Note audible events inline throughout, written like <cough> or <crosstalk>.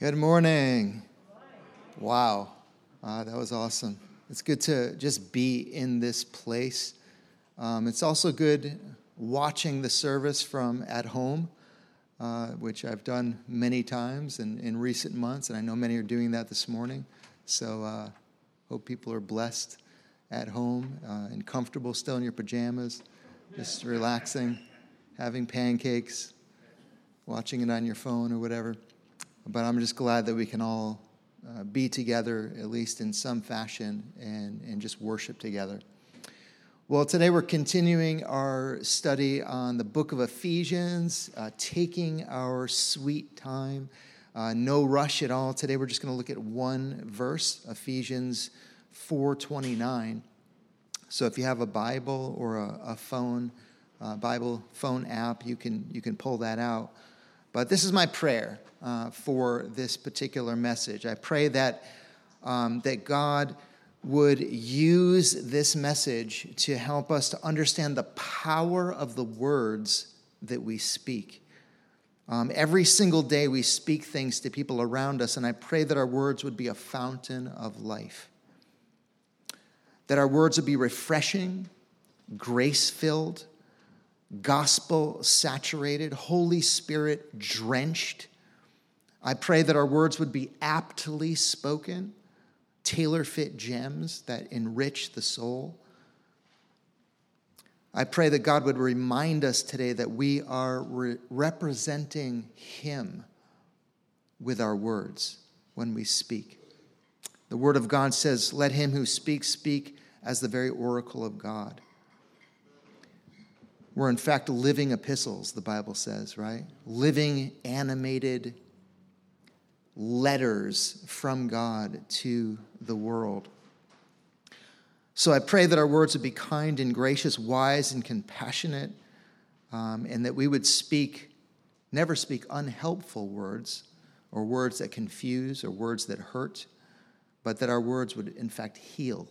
Good morning. Wow, uh, that was awesome. It's good to just be in this place. Um, it's also good watching the service from at home, uh, which I've done many times in, in recent months, and I know many are doing that this morning. So, uh, hope people are blessed at home uh, and comfortable still in your pajamas, just relaxing, having pancakes, watching it on your phone or whatever. But I'm just glad that we can all uh, be together, at least in some fashion, and, and just worship together. Well, today we're continuing our study on the book of Ephesians, uh, taking our sweet time. Uh, no rush at all. Today we're just going to look at one verse, Ephesians 4:29. So if you have a Bible or a, a phone, uh, Bible phone app, you can you can pull that out. But this is my prayer uh, for this particular message. I pray that, um, that God would use this message to help us to understand the power of the words that we speak. Um, every single day we speak things to people around us, and I pray that our words would be a fountain of life. That our words would be refreshing, grace filled, gospel saturated, Holy Spirit drenched. I pray that our words would be aptly spoken, tailor fit gems that enrich the soul. I pray that God would remind us today that we are re- representing Him with our words when we speak. The Word of God says, Let him who speaks speak as the very oracle of God. We're in fact living epistles, the Bible says, right? Living, animated letters from God to the world. So I pray that our words would be kind and gracious, wise and compassionate, um, and that we would speak, never speak unhelpful words or words that confuse or words that hurt, but that our words would in fact heal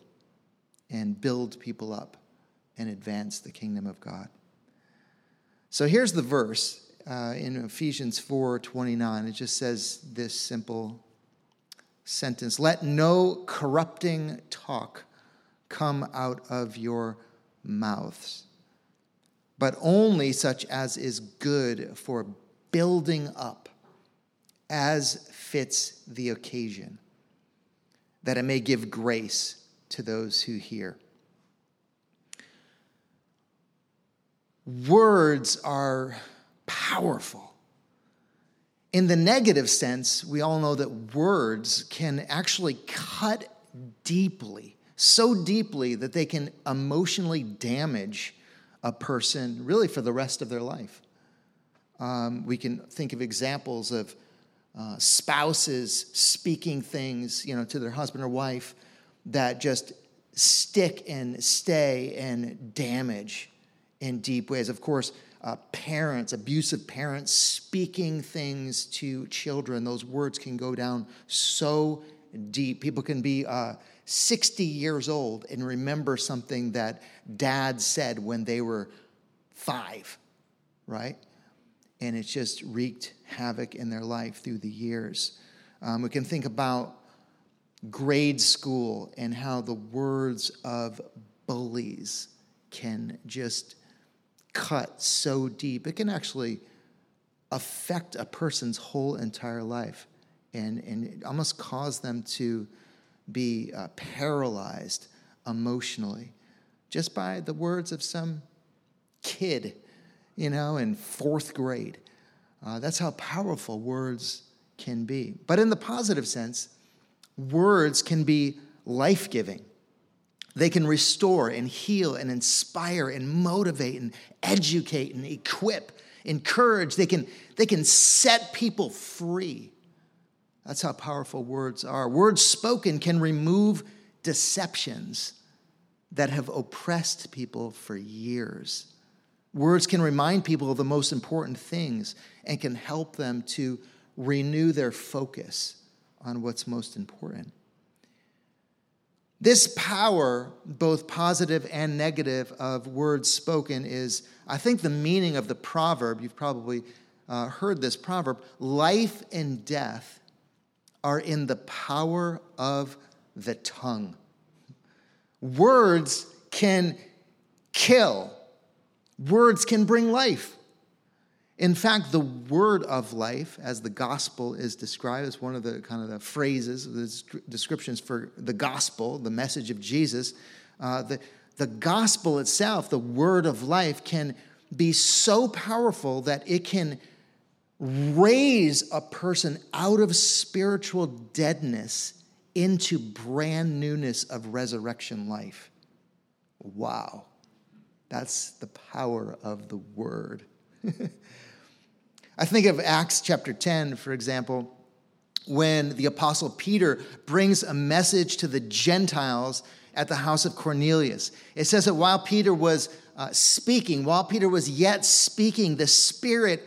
and build people up and advance the kingdom of God. So here's the verse uh, in Ephesians 4 29. It just says this simple sentence Let no corrupting talk come out of your mouths, but only such as is good for building up as fits the occasion, that it may give grace to those who hear. Words are powerful. In the negative sense, we all know that words can actually cut deeply, so deeply that they can emotionally damage a person really for the rest of their life. Um, we can think of examples of uh, spouses speaking things, you know, to their husband or wife that just stick and stay and damage in deep ways. Of course, uh, parents, abusive parents speaking things to children, those words can go down so deep. People can be uh, 60 years old and remember something that dad said when they were five, right? And it's just wreaked havoc in their life through the years. Um, we can think about grade school and how the words of bullies can just cut so deep, it can actually affect a person's whole entire life and, and almost cause them to be uh, paralyzed emotionally just by the words of some kid, you know, in fourth grade. Uh, that's how powerful words can be. But in the positive sense, words can be life giving. They can restore and heal and inspire and motivate and educate and equip, encourage. They can, they can set people free. That's how powerful words are. Words spoken can remove deceptions that have oppressed people for years. Words can remind people of the most important things and can help them to renew their focus on what's most important. This power, both positive and negative, of words spoken is, I think, the meaning of the proverb. You've probably uh, heard this proverb life and death are in the power of the tongue. Words can kill, words can bring life. In fact, the word of life, as the gospel is described, is one of the kind of the phrases, the descriptions for the gospel, the message of Jesus. Uh, the, the gospel itself, the word of life, can be so powerful that it can raise a person out of spiritual deadness into brand newness of resurrection life. Wow. That's the power of the word. <laughs> I think of Acts chapter 10, for example, when the apostle Peter brings a message to the Gentiles at the house of Cornelius. It says that while Peter was uh, speaking, while Peter was yet speaking, the Spirit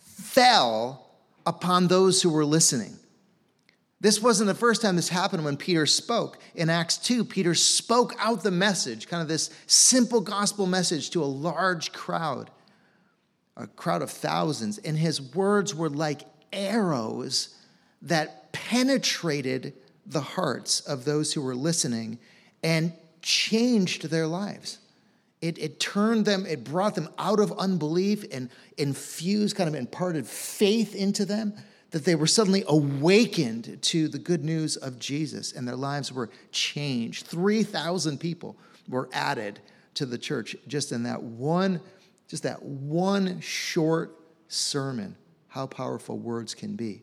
fell upon those who were listening. This wasn't the first time this happened when Peter spoke. In Acts 2, Peter spoke out the message, kind of this simple gospel message to a large crowd, a crowd of thousands, and his words were like arrows that penetrated the hearts of those who were listening and changed their lives. It, it turned them, it brought them out of unbelief and infused, kind of imparted faith into them that they were suddenly awakened to the good news of Jesus and their lives were changed. 3,000 people were added to the church just in that one, just that one short sermon. How powerful words can be.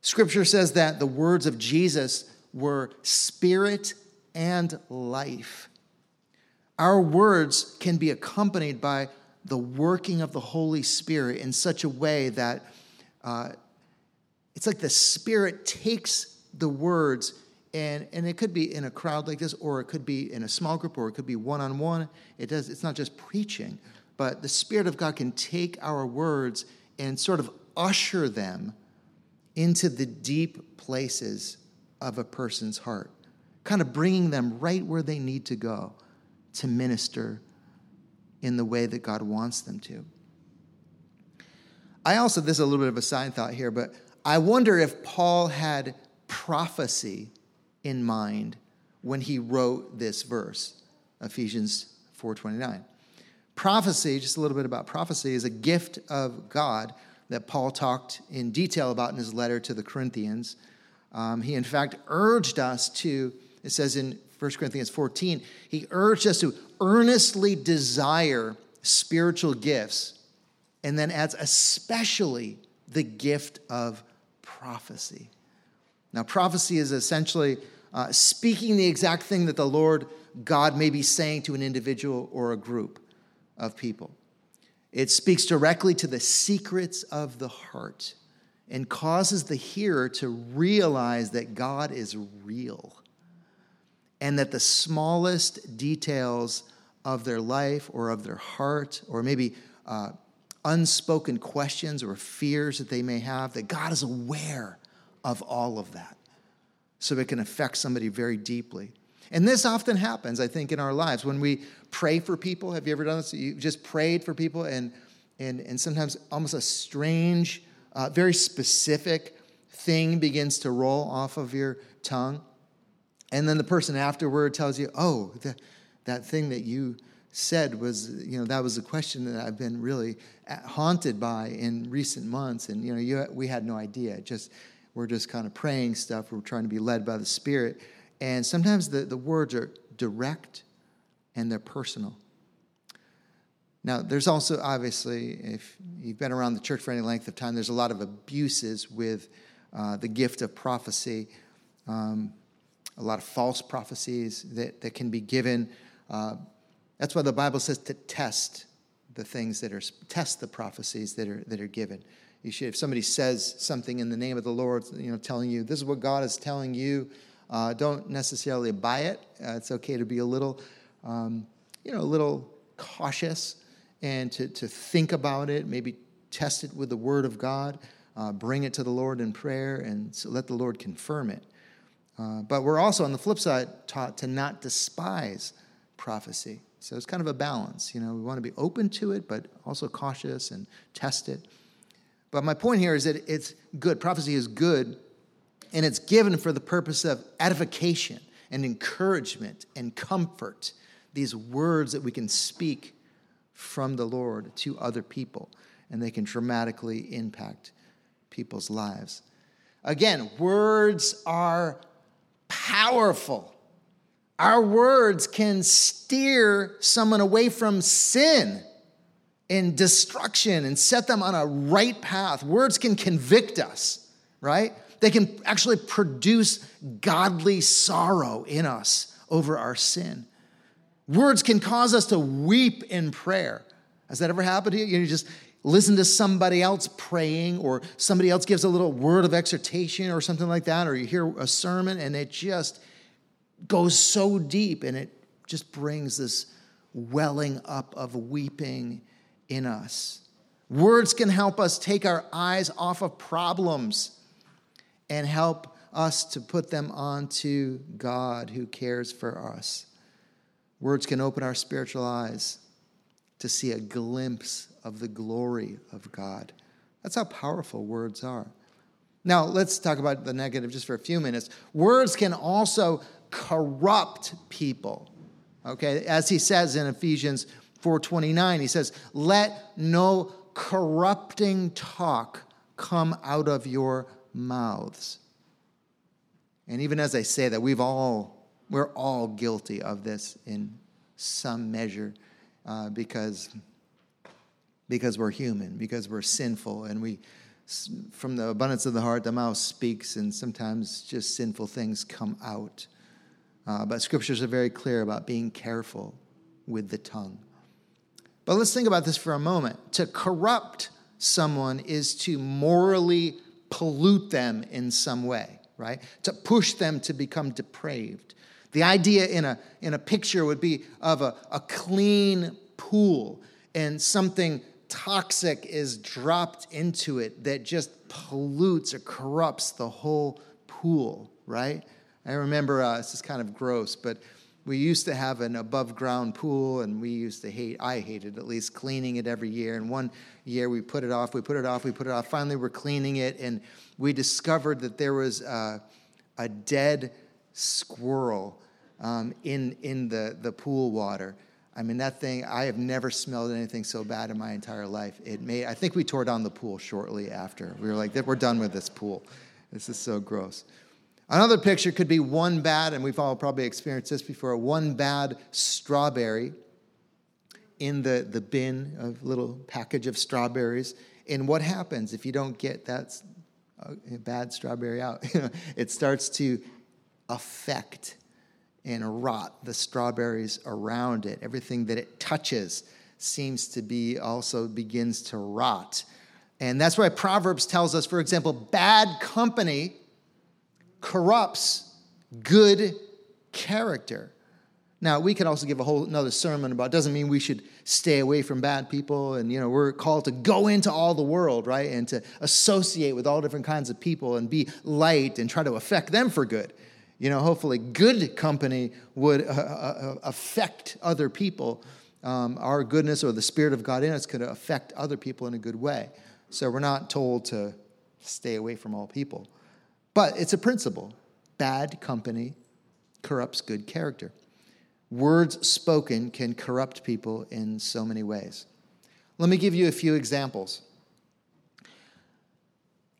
Scripture says that the words of Jesus were spirit and life. Our words can be accompanied by the working of the Holy Spirit in such a way that uh, it's like the Spirit takes the words, and, and it could be in a crowd like this, or it could be in a small group, or it could be one on one. It does. It's not just preaching, but the Spirit of God can take our words and sort of usher them into the deep places of a person's heart, kind of bringing them right where they need to go to minister in the way that God wants them to. I also, this is a little bit of a side thought here, but I wonder if Paul had prophecy in mind when he wrote this verse, Ephesians 4:29. Prophecy, just a little bit about prophecy, is a gift of God that Paul talked in detail about in his letter to the Corinthians. Um, he, in fact, urged us to, it says in 1 Corinthians 14, he urged us to earnestly desire spiritual gifts, and then adds especially the gift of prophecy. Now, prophecy is essentially uh, speaking the exact thing that the Lord God may be saying to an individual or a group of people. It speaks directly to the secrets of the heart and causes the hearer to realize that God is real and that the smallest details of their life or of their heart, or maybe uh, unspoken questions or fears that they may have, that God is aware of all of that. So it can affect somebody very deeply. And this often happens, I think, in our lives when we pray for people. Have you ever done this? You just prayed for people, and, and, and sometimes almost a strange, uh, very specific thing begins to roll off of your tongue. And then the person afterward tells you, oh, the, that thing that you said was, you know, that was a question that I've been really haunted by in recent months. And, you know, you, we had no idea. Just, we're just kind of praying stuff. We're trying to be led by the Spirit. And sometimes the, the words are direct and they're personal. Now, there's also obviously, if you've been around the church for any length of time, there's a lot of abuses with uh, the gift of prophecy. Um, a lot of false prophecies that, that can be given. Uh, that's why the Bible says to test the things that are test the prophecies that are that are given. You should, if somebody says something in the name of the Lord, you know, telling you this is what God is telling you, uh, don't necessarily buy it. Uh, it's okay to be a little, um, you know, a little cautious and to to think about it. Maybe test it with the Word of God. Uh, bring it to the Lord in prayer and so let the Lord confirm it. Uh, but we're also, on the flip side, taught to not despise prophecy. So it's kind of a balance. You know, we want to be open to it, but also cautious and test it. But my point here is that it's good. Prophecy is good and it's given for the purpose of edification and encouragement and comfort. These words that we can speak from the Lord to other people, and they can dramatically impact people's lives. Again, words are powerful. Our words can steer someone away from sin and destruction and set them on a right path. Words can convict us, right? They can actually produce godly sorrow in us over our sin. Words can cause us to weep in prayer. Has that ever happened to you? You just listen to somebody else praying, or somebody else gives a little word of exhortation or something like that, or you hear a sermon and it just goes so deep and it just brings this welling up of weeping in us. Words can help us take our eyes off of problems and help us to put them onto God who cares for us. Words can open our spiritual eyes to see a glimpse of the glory of God. That's how powerful words are. Now, let's talk about the negative just for a few minutes. Words can also corrupt people. Okay, as he says in Ephesians 4:29, he says, "Let no corrupting talk come out of your mouths. And even as I say that, we've all, we're all guilty of this in some measure uh, because, because we're human, because we're sinful, and we, from the abundance of the heart, the mouth speaks, and sometimes just sinful things come out. Uh, but scriptures are very clear about being careful with the tongue. But let's think about this for a moment. To corrupt someone is to morally pollute them in some way, right? To push them to become depraved. The idea in a, in a picture would be of a, a clean pool and something toxic is dropped into it that just pollutes or corrupts the whole pool, right? I remember, uh, this is kind of gross, but we used to have an above ground pool and we used to hate i hated at least cleaning it every year. And one year we put it off we put it off we put it off. Finally we're cleaning it and we discovered that there was a, a dead squirrel um, in, in the, the pool water. I mean that thing i have never smelled anything so bad in my entire life. It made i think we tore down the pool shortly after. We were like we're done with this pool. This is so gross Another picture could be one bad, and we've all probably experienced this before one bad strawberry in the, the bin of little package of strawberries. And what happens if you don't get that uh, bad strawberry out? <laughs> it starts to affect and rot the strawberries around it. Everything that it touches seems to be also begins to rot. And that's why Proverbs tells us, for example, bad company corrupts good character. Now, we could also give a whole another sermon about doesn't mean we should stay away from bad people and you know, we're called to go into all the world, right? And to associate with all different kinds of people and be light and try to affect them for good. You know, hopefully good company would uh, uh, uh affect other people. Um, our goodness or the spirit of God in us could affect other people in a good way. So we're not told to stay away from all people. But it's a principle bad company corrupts good character. Words spoken can corrupt people in so many ways. Let me give you a few examples.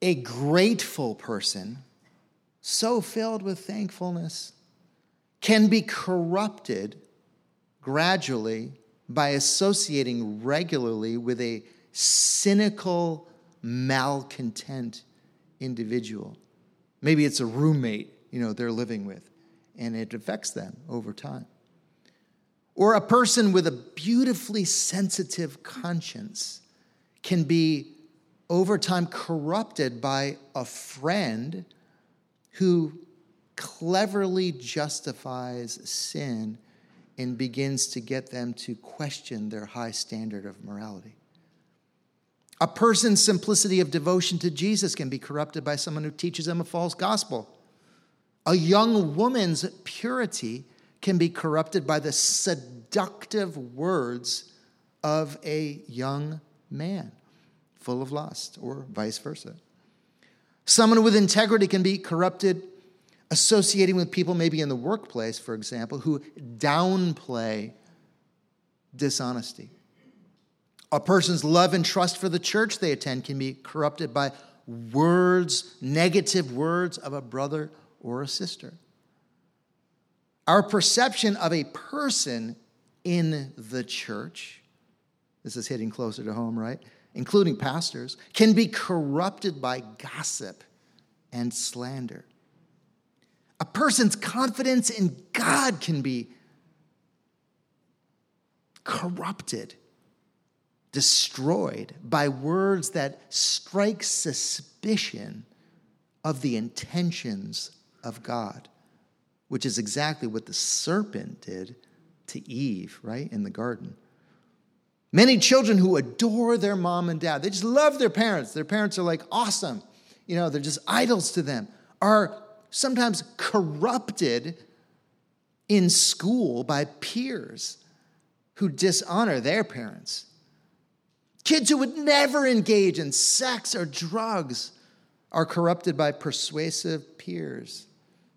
A grateful person, so filled with thankfulness, can be corrupted gradually by associating regularly with a cynical, malcontent individual. Maybe it's a roommate, you know, they're living with, and it affects them over time. Or a person with a beautifully sensitive conscience can be over time corrupted by a friend who cleverly justifies sin and begins to get them to question their high standard of morality. A person's simplicity of devotion to Jesus can be corrupted by someone who teaches them a false gospel. A young woman's purity can be corrupted by the seductive words of a young man full of lust, or vice versa. Someone with integrity can be corrupted associating with people, maybe in the workplace, for example, who downplay dishonesty. A person's love and trust for the church they attend can be corrupted by words, negative words of a brother or a sister. Our perception of a person in the church, this is hitting closer to home, right? Including pastors, can be corrupted by gossip and slander. A person's confidence in God can be corrupted, destroyed by words that strike suspicion of the intentions of God, which is exactly what the serpent did to Eve, right, in the garden. Many children who adore their mom and dad, they just love their parents. Their parents are like awesome. You know, they're just idols to them, are sometimes corrupted in school by peers who dishonor their parents. Kids who would never engage in sex or drugs are corrupted by persuasive peers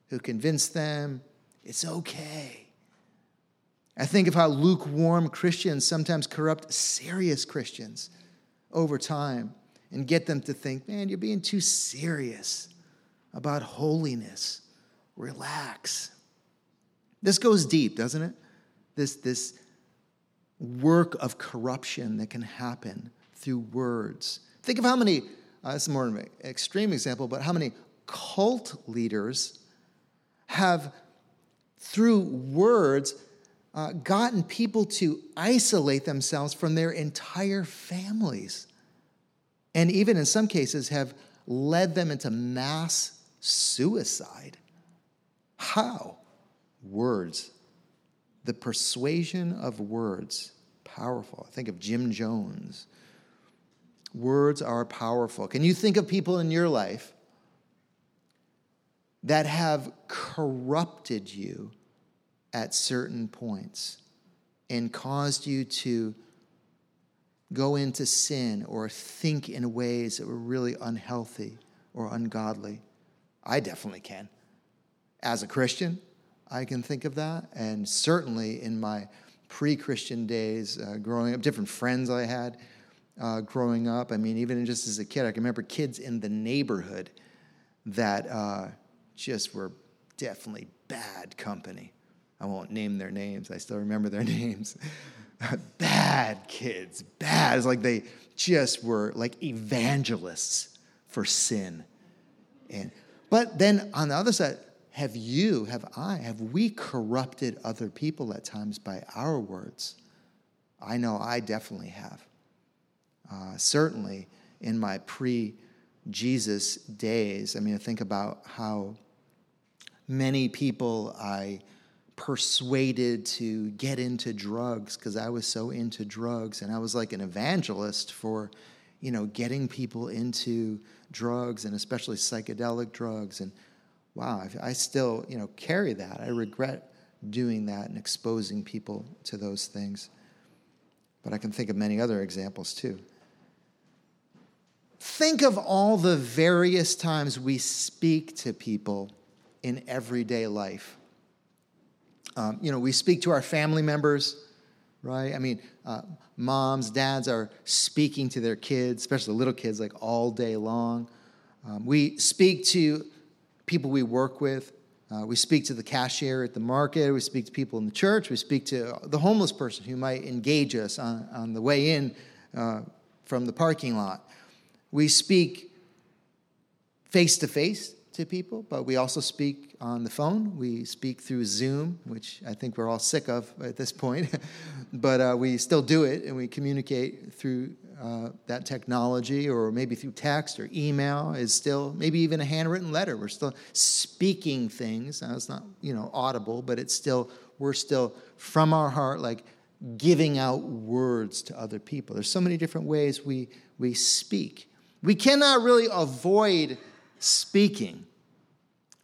who convince them it's okay. I think of how lukewarm Christians sometimes corrupt serious Christians over time and get them to think, man, you're being too serious about holiness. Relax. This goes deep, doesn't it? This, this work of corruption that can happen through words. Think of how many, uh, this is more of an extreme example, but how many cult leaders have, through words, uh, gotten people to isolate themselves from their entire families. And even in some cases, have led them into mass suicide. How? Words. The persuasion of words, powerful. Think of Jim Jones. Words are powerful. Can you think of people in your life that have corrupted you at certain points and caused you to go into sin or think in ways that were really unhealthy or ungodly? I definitely can. As a Christian, I can think of that. And certainly in my pre Christian days, uh, growing up, different friends I had uh, growing up. I mean, even just as a kid, I can remember kids in the neighborhood that uh, just were definitely bad company. I won't name their names, I still remember their <laughs> names. <laughs> bad kids, bad. It's like they just were like evangelists for sin. And but then on the other side, have you, have I, have we corrupted other people at times by our words? I know I definitely have. Uh, certainly in my pre Jesus days, I mean, I think about how many people I persuaded to get into drugs because I was so into drugs and I was like an evangelist for, you know, getting people into drugs and especially psychedelic drugs and wow, I still, you know, carry that. I regret doing that and exposing people to those things. But I can think of many other examples too. Think of all the various times we speak to people in everyday life. Um, you know, we speak to our family members, right? I mean, uh, moms, dads are speaking to their kids, especially little kids, like all day long. Um, we speak to people we work with. Uh, we speak to the cashier at the market. We speak to people in the church. We speak to the homeless person who might engage us on, on the way in uh, from the parking lot. We speak face to face to people, but we also speak on the phone. We speak through Zoom, which I think we're all sick of at this point, <laughs> but uh, we still do it and we communicate through uh, that technology or maybe through text or email is still maybe even a handwritten letter. We're still speaking things. Now it's not you know audible but it's still we're still from our heart like giving out words to other people. There's so many different ways we we speak. We cannot really avoid speaking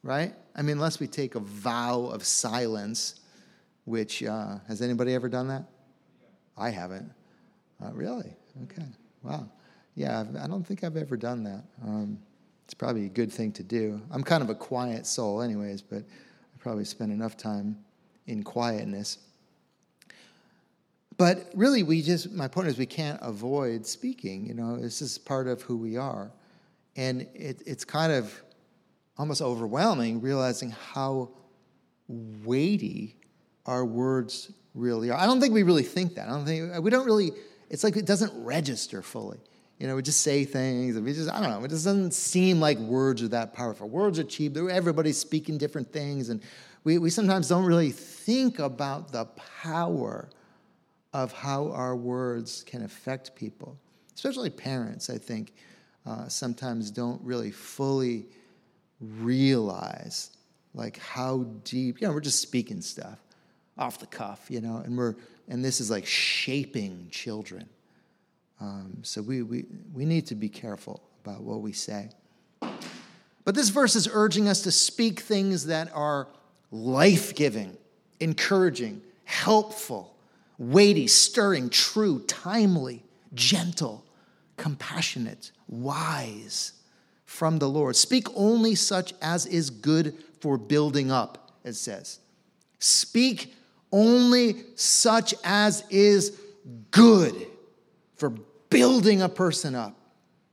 right? I mean unless we take a vow of silence which uh, has anybody ever done that? I haven't. Really Okay. Wow. Yeah, I don't think I've ever done that. Um, It's probably a good thing to do. I'm kind of a quiet soul, anyways, but I probably spend enough time in quietness. But really, we just, my point is, we can't avoid speaking. You know, this is part of who we are. And it, it's kind of almost overwhelming realizing how weighty our words really are. I don't think we really think that. I don't think, we don't really, it's like it doesn't register fully. You know, we just say things and we just, I don't know, it just doesn't seem like words are that powerful. Words are cheap, everybody's speaking different things, and we, we sometimes don't really think about the power of how our words can affect people, especially parents, I think, uh, sometimes don't really fully realize like how deep, you know, we're just speaking stuff off the cuff, you know, and we're, and this is like shaping children. Um, so we, we, we need to be careful about what we say. But this verse is urging us to speak things that are life giving, encouraging, helpful, weighty, stirring, true, timely, gentle, compassionate, wise from the Lord. Speak only such as is good for building up, it says. Speak only such as is good for building a person up.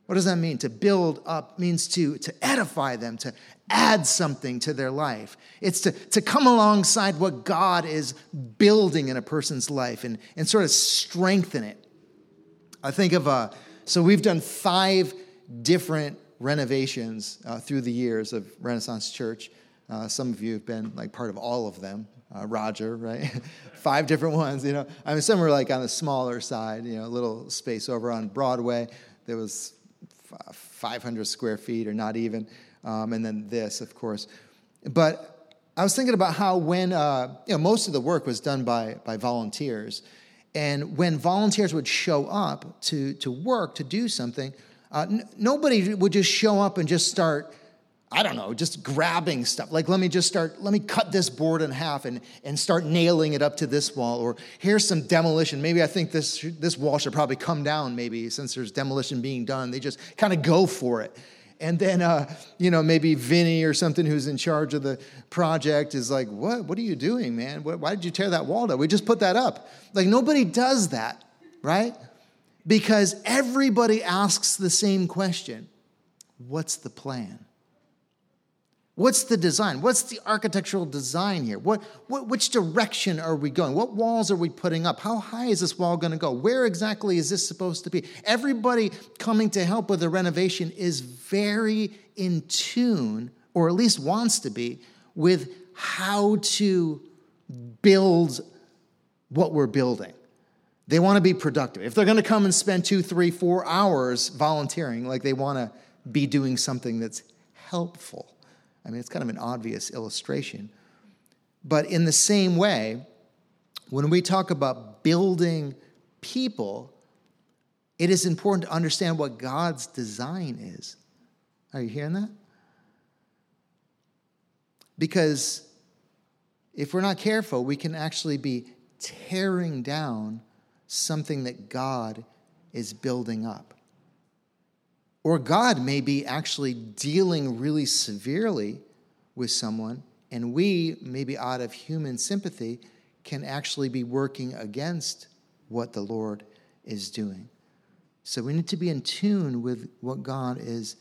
What does that mean? To build up means to, to edify them, to add something to their life. It's to, to come alongside what God is building in a person's life and, and sort of strengthen it. I think of, uh, so we've done five different renovations uh, through the years of Renaissance Church. Uh, some of you have been like part of all of them. Uh, Roger, right? <laughs> Five different ones, you know. I mean, some were like on the smaller side, you know, a little space over on Broadway. There was 500 square feet or not even. Um, and then this, of course. But I was thinking about how when, uh, you know, most of the work was done by, by volunteers. And when volunteers would show up to, to work, to do something, uh, n- nobody would just show up and just start I don't know, just grabbing stuff. Like, let me just start, let me cut this board in half and, and start nailing it up to this wall. Or here's some demolition. Maybe I think this, this wall should probably come down, maybe, since there's demolition being done. They just kind of go for it. And then, uh, you know, maybe Vinny or something who's in charge of the project is like, what? What are you doing, man? Why did you tear that wall down? We just put that up. Like, nobody does that, right? Because everybody asks the same question What's the plan? What's the design? What's the architectural design here? What, what, which direction are we going? What walls are we putting up? How high is this wall going to go? Where exactly is this supposed to be? Everybody coming to help with the renovation is very in tune, or at least wants to be, with how to build what we're building. They want to be productive. If they're going to come and spend two, three, four hours volunteering, like they want to be doing something that's helpful. I mean, it's kind of an obvious illustration. But in the same way, when we talk about building people, it is important to understand what God's design is. Are you hearing that? Because if we're not careful, we can actually be tearing down something that God is building up. Or God may be actually dealing really severely with someone, and we, maybe out of human sympathy, can actually be working against what the Lord is doing. So we need to be in tune with what God is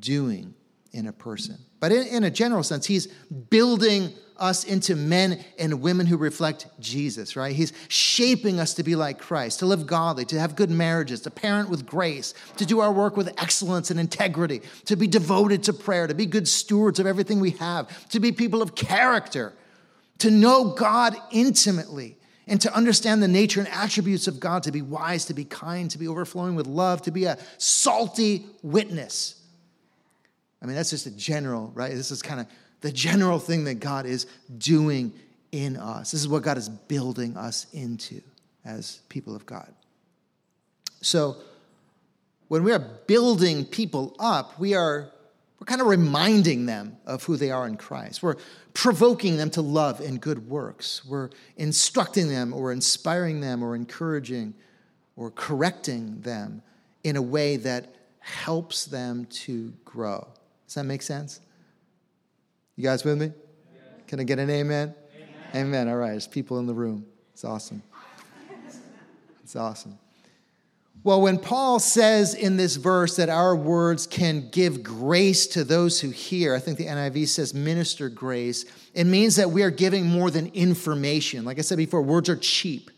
doing in a person. But in, in, a general sense, He's building us into men and women who reflect Jesus, right? He's shaping us to be like Christ, to live godly, to have good marriages, to parent with grace, to do our work with excellence and integrity, to be devoted to prayer, to be good stewards of everything we have, to be people of character, to know God intimately, and to understand the nature and attributes of God, to be wise, to be kind, to be overflowing with love, to be a salty witness. I mean, that's just a general, right? This is kind of the general thing that God is doing in us. This is what God is building us into as people of God. So, when we are building people up, we are we're kind of reminding them of who they are in Christ. We're provoking them to love and good works. We're instructing them or inspiring them or encouraging or correcting them in a way that helps them to grow. Does that make sense? You guys with me? Can I get an amen? Amen. amen. All right, there's people in the room. It's awesome. It's awesome. Well, when Paul says in this verse that our words can give grace to those who hear, I think the NIV says minister grace, it means that we are giving more than information. Like I said before, words are cheap.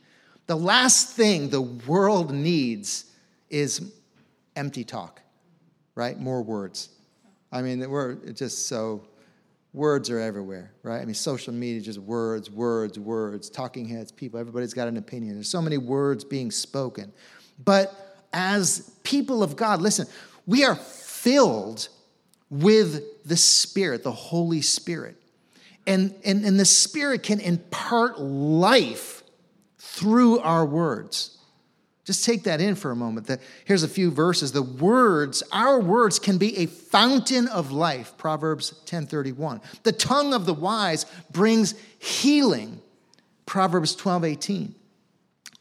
The last thing the world needs is empty talk, right? More words. I mean, we're just so, words are everywhere, right? I mean, social media, just words, words, words, talking heads, people, everybody's got an opinion. There's so many words being spoken. But as people of God, listen, we are filled with the Spirit, the Holy Spirit. And, and, and the Spirit can impart life through our words. Just take that in for a moment. The, here's a few verses. The words, our words can be a fountain of life, Proverbs 10:31. The tongue of the wise brings healing, Proverbs 12:18.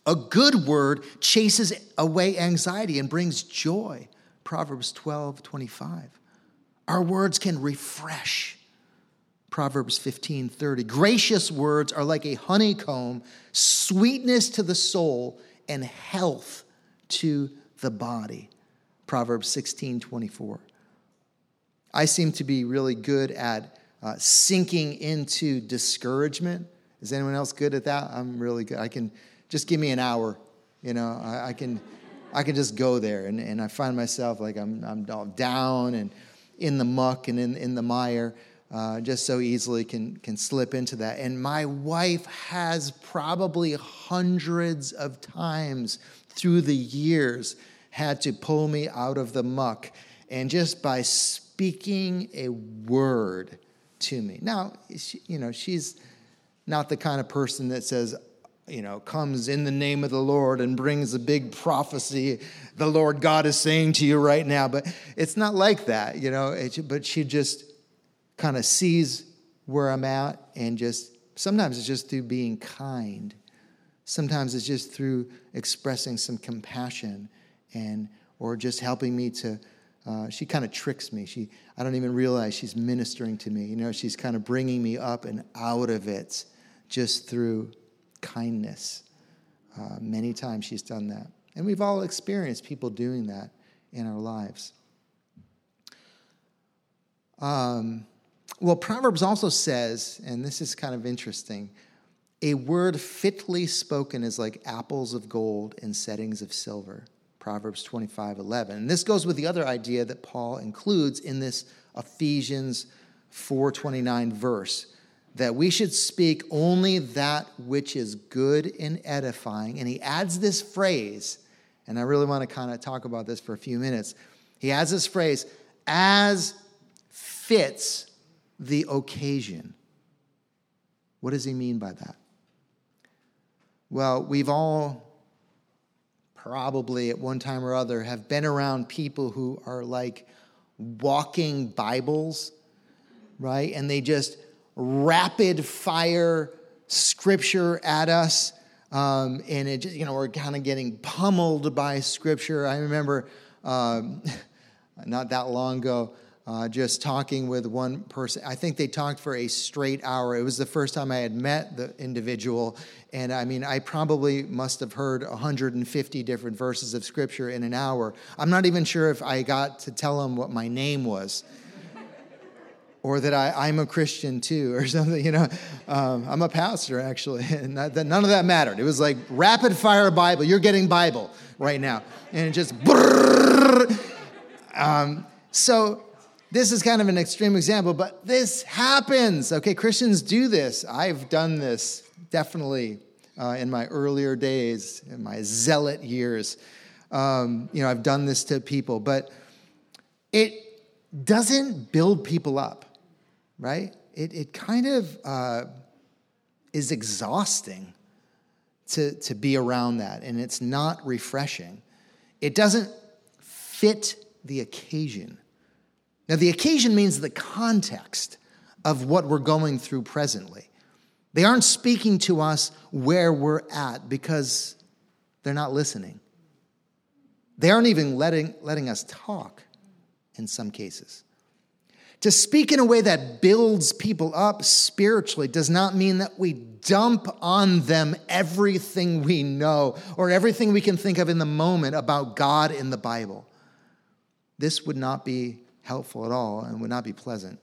A good word chases away anxiety and brings joy. Proverbs 12, 25. Our words can refresh. Proverbs 15, 30. Gracious words are like a honeycomb, sweetness to the soul and health to the body. Proverbs 16, 24. I seem to be really good at uh, sinking into discouragement. Is anyone else good at that? I'm really good. I can just give me an hour. You know, I, I can, I can just go there, and, and I find myself like I'm, I'm down and in the muck and in, in the mire. Uh, just so easily can can slip into that. And my wife has probably hundreds of times through the years had to pull me out of the muck, and just by speaking a word to me. Now, she, you know, she's not the kind of person that says, you know, comes in the name of the Lord and brings a big prophecy the Lord God is saying to you right now. But it's not like that, you know, it, but she just kind of sees where I'm at and just sometimes it's just through being kind. Sometimes it's just through expressing some compassion and or just helping me to uh, she kind of tricks me. She, I don't even realize she's ministering to me. You know, she's kind of bringing me up and out of it just through kindness. Uh, many times she's done that. And we've all experienced people doing that in our lives. Um, well, Proverbs also says, and this is kind of interesting a word fitly spoken is like apples of gold in settings of silver. Proverbs 25 11. And this goes with the other idea that Paul includes in this Ephesians 429 verse that we should speak only that which is good and edifying. And he adds this phrase, and I really want to kind of talk about this for a few minutes. He adds this phrase, as fits the occasion. What does he mean by that? Well, we've all probably at one time or other have been around people who are like walking Bibles, right? And they just rapid fire scripture at us. Um, and it just, you know, we're kind of getting pummeled by scripture. I remember um, <laughs> not that long ago, uh, just talking with one person. I think they talked for a straight hour. It was the first time I had met the individual. And I mean, I probably must have heard 150 different verses of scripture in an hour. I'm not even sure if I got to tell him what my name was <laughs> or that I, am a Christian too, or <laughs> something, you know. Um, I'm a pastor, actually, <laughs> and that, none of that mattered. It was like rapid fire Bible. You're getting Bible right now. And it just, um, so this is kind of an extreme example, but this happens. Okay, Christians do this. I've done this definitely uh, in my earlier days, in my zealot years. Um, you know, I've done this to people, but it doesn't build people up right? It, it kind of uh, is exhausting to, to be around that, and it's not refreshing. It doesn't fit the occasion. Now, the occasion means the context of what we're going through presently. They aren't speaking to us where we're at because they're not listening. They aren't even letting, letting us talk in some cases. To speak in a way that builds people up spiritually does not mean that we dump on them everything we know or everything we can think of in the moment about God in the Bible. This would not be helpful at all and would not be pleasant.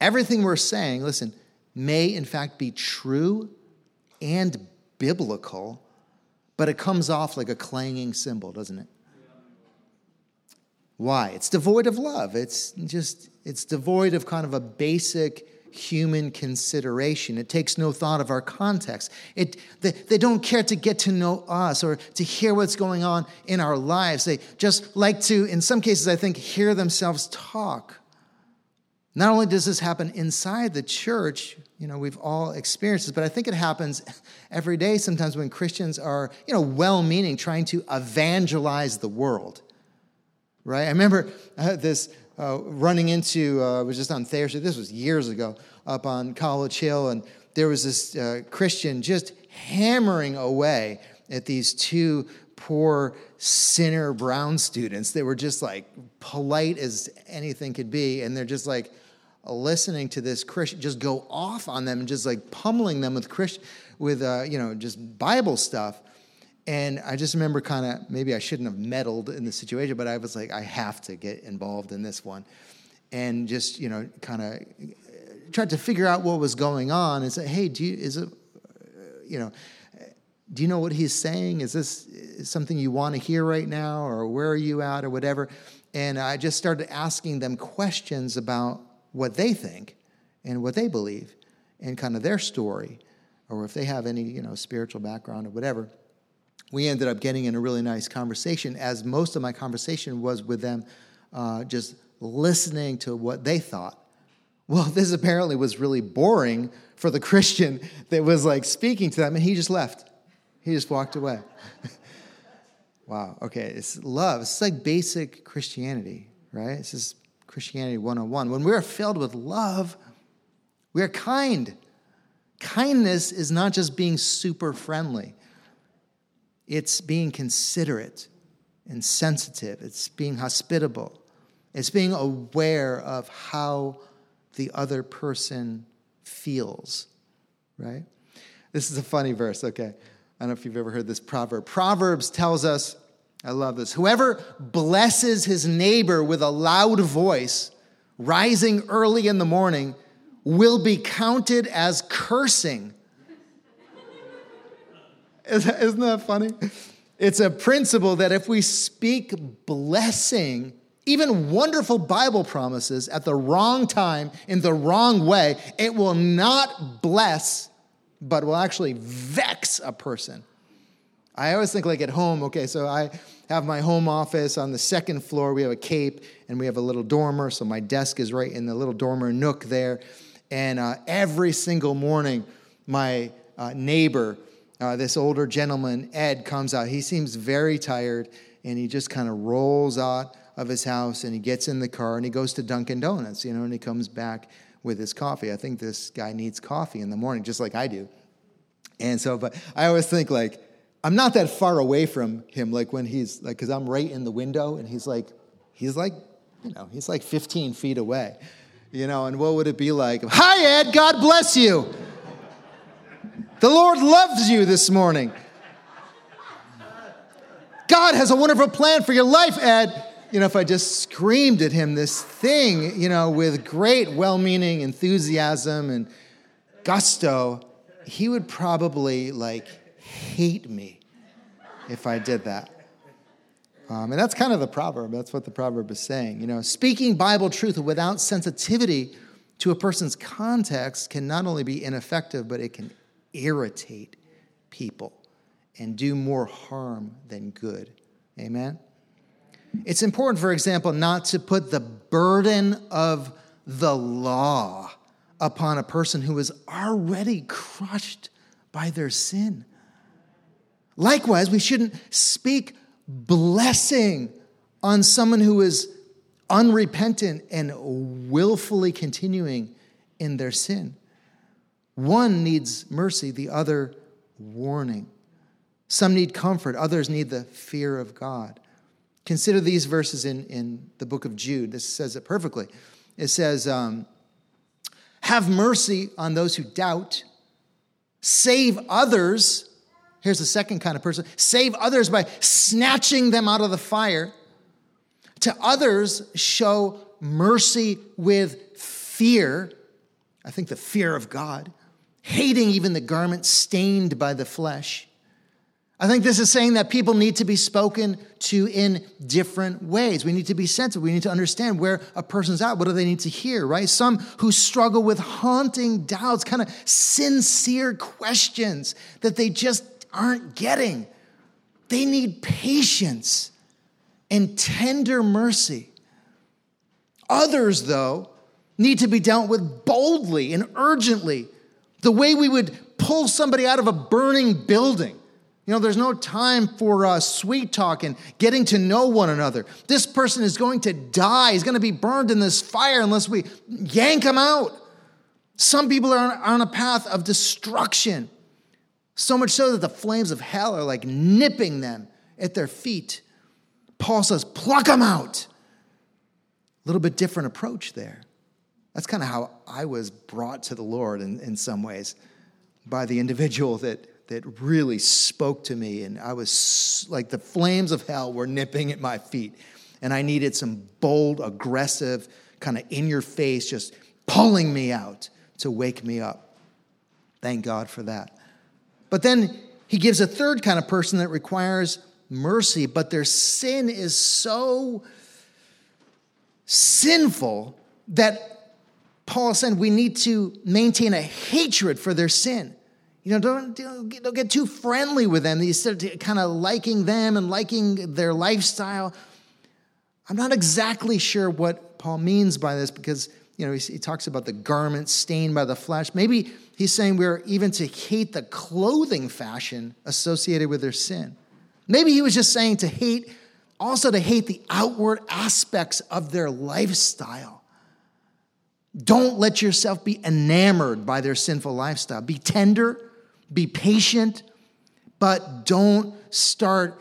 Everything we're saying, listen, may in fact be true and biblical, but it comes off like a clanging cymbal, doesn't it? Why? It's devoid of love. It's just, it's devoid of kind of a basic human consideration. It takes no thought of our context. It, they, they don't care to get to know us or to hear what's going on in our lives. They just like to, in some cases, I think, hear themselves talk. Not only does this happen inside the church, you know, we've all experienced this, but I think it happens every day sometimes when Christians are, you know, well meaning, trying to evangelize the world right? I remember uh, this uh, running into, uh, was just on Thursday, this was years ago, up on College Hill, and there was this uh, Christian just hammering away at these two poor sinner Brown students. They were just like polite as anything could be, and they're just like listening to this Christian just go off on them and just like pummeling them with Christian, with uh, you know just Bible stuff. And I just remember kind of maybe I shouldn't have meddled in the situation, but I was like, I have to get involved in this one. And just, you know, kind of uh, tried to figure out what was going on and say, hey, do you, is it, uh, you know, do you know what he's saying? Is this something you want to hear right now, or where are you at, or whatever? And I just started asking them questions about what they think and what they believe and kind of their story, or if they have any, you know, spiritual background or whatever we ended up getting in a really nice conversation, as most of my conversation was with them uh, just listening to what they thought. Well, <laughs> this apparently was really boring for the Christian that was like speaking to them, and he just left. He just walked away. <laughs> wow, okay, it's love. It's like basic Christianity, right? This is Christianity 101. When we're filled with love, we are kind. Kindness is not just being super friendly. It's being considerate and sensitive, it's being hospitable, it's being aware of how the other person feels, right? This is a funny verse, okay? I don't know if you've ever heard this proverb. Proverbs tells us, I love this, whoever blesses his neighbor with a loud voice, rising early in the morning, will be counted as cursing isn't that funny? It's a principle that if we speak blessing, even wonderful Bible promises at the wrong time, in the wrong way, it will not bless, but will actually vex a person. I always think like at home, okay, so I have my home office on the second floor. We have a cape and we have a little dormer. So my desk is right in the little dormer nook there. And uh, every single morning, my uh, neighbor uh, this older gentleman, Ed, comes out. He seems very tired and he just kind of rolls out of his house and he gets in the car and he goes to Dunkin' Donuts, you know, and he comes back with his coffee. I think this guy needs coffee in the morning, just like I do. And so, but I always think like, I'm not that far away from him, like when he's like, because I'm right in the window and he's like, he's like, you know, he's like 15 feet away, you know, and what would it be like? Hi, Ed, God bless you. The Lord loves you this morning. God has a wonderful plan for your life, Ed. You know, if I just screamed at him this thing, you know, with great well meaning enthusiasm and gusto, he would probably like hate me if I did that. Um, and that's kind of the proverb. That's what the proverb is saying. You know, speaking Bible truth without sensitivity to a person's context can not only be ineffective, but it can irritate people and do more harm than good. Amen? It's important, for example, not to put the burden of the law upon a person who is already crushed by their sin. Likewise, we shouldn't speak blessing on someone who is unrepentant and willfully continuing in their sin. One needs mercy, the other warning. Some need comfort, others need the fear of God. Consider these verses in, in the book of Jude. This says it perfectly. It says, um, Have mercy on those who doubt, save others. Here's the second kind of person save others by snatching them out of the fire. To others, show mercy with fear. I think the fear of God, hating even the garment stained by the flesh. I think this is saying that people need to be spoken to in different ways. We need to be sensitive. We need to understand where a person's at. What do they need to hear, right? Some who struggle with haunting doubts, kind of sincere questions that they just aren't getting. They need patience and tender mercy. Others, though, need to be dealt with boldly and urgently, the way we would pull somebody out of a burning building. You know, there's no time for uh, sweet talk and getting to know one another. This person is going to die. He's going to be burned in this fire unless we yank him out. Some people are on, on a path of destruction, so much so that the flames of hell are like nipping them at their feet. Paul says, pluck them out. A little bit different approach there. That's kind of how I was brought to the Lord in, in some ways by the individual that that really spoke to me. And I was like the flames of hell were nipping at my feet. And I needed some bold, aggressive, kind of in your face, just pulling me out to wake me up. Thank God for that. But then he gives a third kind of person that requires mercy, but their sin is so sinful that Paul said we need to maintain a hatred for their sin. You know, don't, don't get too friendly with them. You start kind of liking them and liking their lifestyle. I'm not exactly sure what Paul means by this because, you know, he, he talks about the garment stained by the flesh. Maybe he's saying we're even to hate the clothing fashion associated with their sin. Maybe he was just saying to hate, also to hate the outward aspects of their lifestyle. Don't let yourself be enamored by their sinful lifestyle. Be tender be patient, but don't start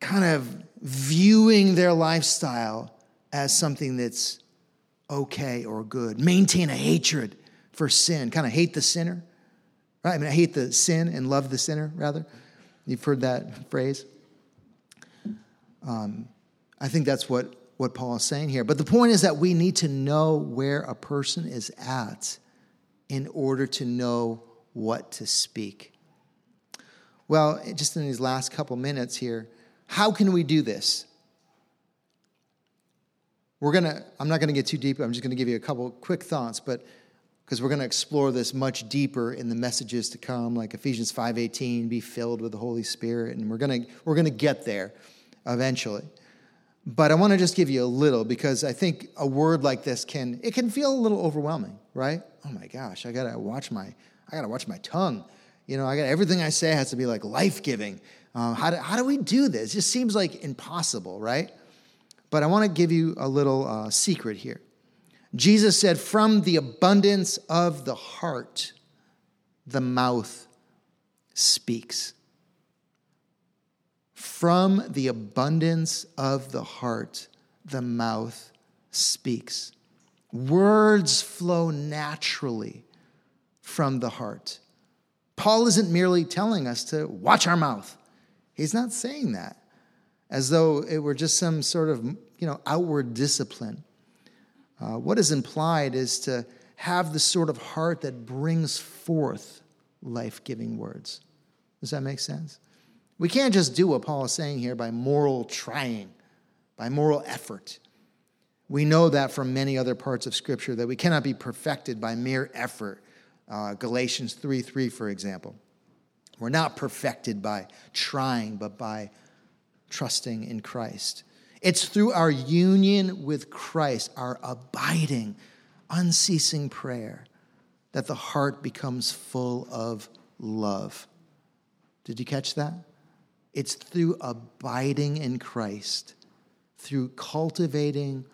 kind of viewing their lifestyle as something that's okay or good. Maintain a hatred for sin, kind of hate the sinner. Right? I mean, I hate the sin and love the sinner, rather. You've heard that phrase. Um, I think that's what, what Paul is saying here. But the point is that we need to know where a person is at in order to know what to speak. Well, just in these last couple minutes here, how can we do this? We're gonna, I'm not gonna get too deep, I'm just gonna give you a couple quick thoughts, but because we're gonna explore this much deeper in the messages to come, like Ephesians 5:18, be filled with the Holy Spirit, and we're gonna we're gonna get there eventually. But I want to just give you a little because I think a word like this can it can feel a little overwhelming, right? Oh my gosh, I gotta watch my I got to watch my tongue. You know, I got everything I say has to be like life giving. Um, how, do, how do we do this? It just seems like impossible, right? But I want to give you a little uh, secret here. Jesus said, From the abundance of the heart, the mouth speaks. From the abundance of the heart, the mouth speaks. Words flow naturally from the heart. Paul isn't merely telling us to watch our mouth. He's not saying that as though it were just some sort of you know outward discipline. Uh, what is implied is to have the sort of heart that brings forth life-giving words. Does that make sense? We can't just do what Paul is saying here by moral trying, by moral effort. We know that from many other parts of Scripture that we cannot be perfected by mere effort uh, Galatians 3 3, for example. We're not perfected by trying, but by trusting in Christ. It's through our union with Christ, our abiding, unceasing prayer, that the heart becomes full of love. Did you catch that? It's through abiding in Christ, through cultivating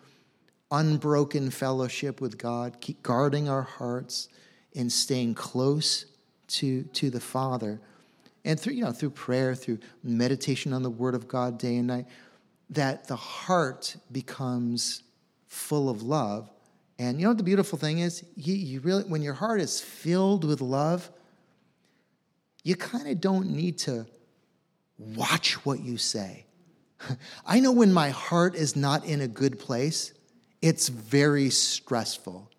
unbroken fellowship with God, keep guarding our hearts, and staying close to, to the Father and through, you know, through prayer, through meditation on the Word of God day and night, that the heart becomes full of love. And you know what the beautiful thing is? You, you really, when your heart is filled with love, you kind of don't need to watch what you say. <laughs> I know when my heart is not in a good place, it's very stressful,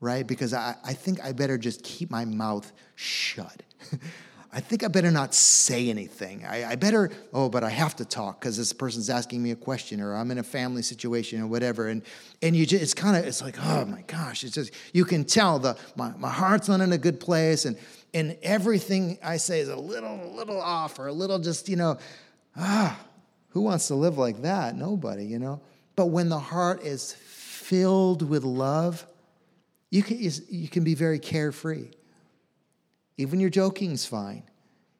right? Because I, I think I better just keep my mouth shut. <laughs> I think I better not say anything. I, I better, oh, but I have to talk because this person's asking me a question or I'm in a family situation or whatever. And, and you just, it's kind of, it's like, oh my gosh, it's just, you can tell the, my, my heart's not in a good place. And, and everything I say is a little, little off or a little just, you know, ah, who wants to live like that? Nobody, you know? But when the heart is filled with love, you can, you can be very carefree. Even your joking's fine.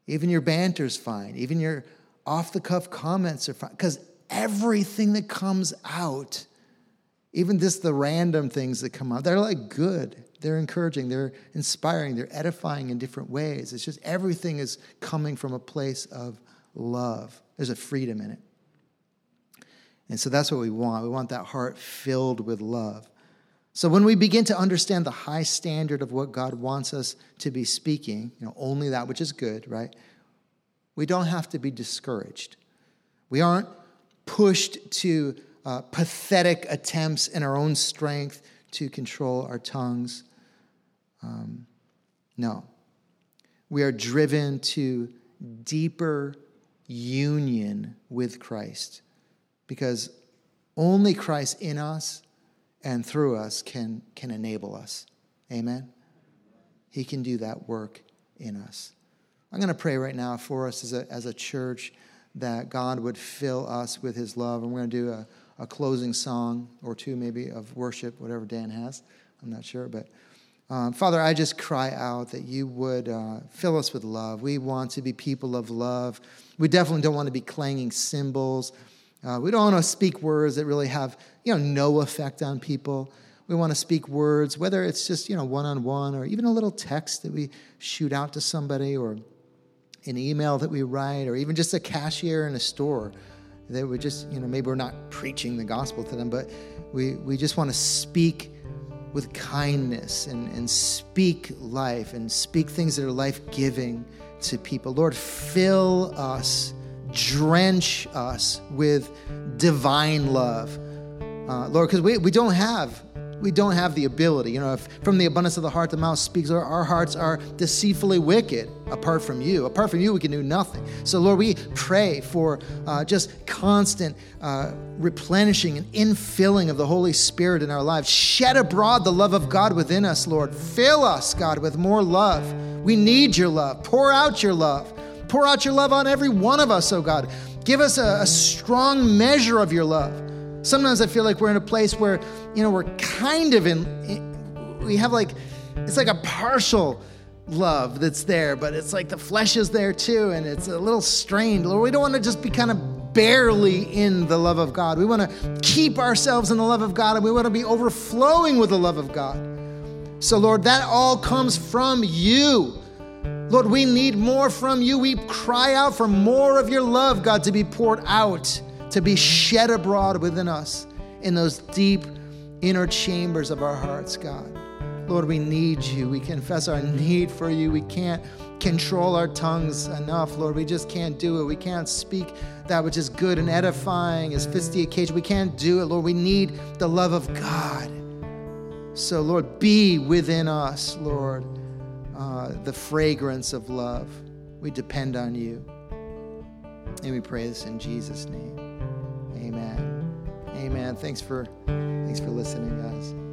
Even your banter's fine. Even your off the cuff comments are fine. Because everything that comes out, even just the random things that come out, they're like good. They're encouraging, they're inspiring, they're edifying in different ways. It's just everything is coming from a place of love. There's a freedom in it. And so that's what we want. We want that heart filled with love. So when we begin to understand the high standard of what God wants us to be speaking, you know, only that which is good, right? We don't have to be discouraged. We aren't pushed to uh, pathetic attempts in our own strength to control our tongues. Um, no. We are driven to deeper union with Christ because only Christ in us and through us can, can enable us. Amen? He can do that work in us. I'm going to pray right now for us as a, as a church that God would fill us with his love. And we're going to do a, a closing song or two, maybe, of worship, whatever Dan has. I'm not sure. But um, Father, I just cry out that you would uh, fill us with love. We want to be people of love. We definitely don't want to be clanging cymbals. Uh, we don't want to speak words that really have you know no effect on people. We want to speak words, whether it's just you know one on one or even a little text that we shoot out to somebody or an email that we write or even just a cashier in a store that we just you know maybe we're not preaching the gospel to them, but we we just want to speak with kindness and, and speak life and speak things that are life giving to people. Lord, fill us drench us with divine love. Uh, Lord, because we, we don't have we don't have the ability. You know, if from the abundance of the heart the mouth speaks, our, our hearts are deceitfully wicked apart from you. Apart from you, we can do nothing. So, Lord, we pray for uh, just constant uh, replenishing and infilling of the Holy Spirit in our lives. Shed abroad the love of God within us, Lord. Fill us, God, with more love. We need your love. Pour out your love. Pour out your love on every one of us, oh God. Give us a, a strong measure of your love. Sometimes I feel like we're in a place where, you know, we're kind of in, in we have like, it's like a partial love that's there, but it's like the flesh is there too, and it's a little strained. Lord, we don't want to just be kind of barely in the love of God. We want to keep ourselves in the love of God, and we want to be overflowing with the love of God. So, Lord, that all comes from you. Lord, we need more from you. We cry out for more of your love, God, to be poured out, to be shed abroad within us in those deep inner chambers of our hearts, God. Lord, we need you. We confess our need for you. We can't control our tongues enough, Lord. We just can't do it. We can't speak that which is good and edifying the occasion. We can't do it, Lord. We need the love of God. So, Lord, be within us, Lord uh, the fragrance of love. We depend on you. And we pray this in Jesus' name. Amen. Thanks for thanks for listening, guys.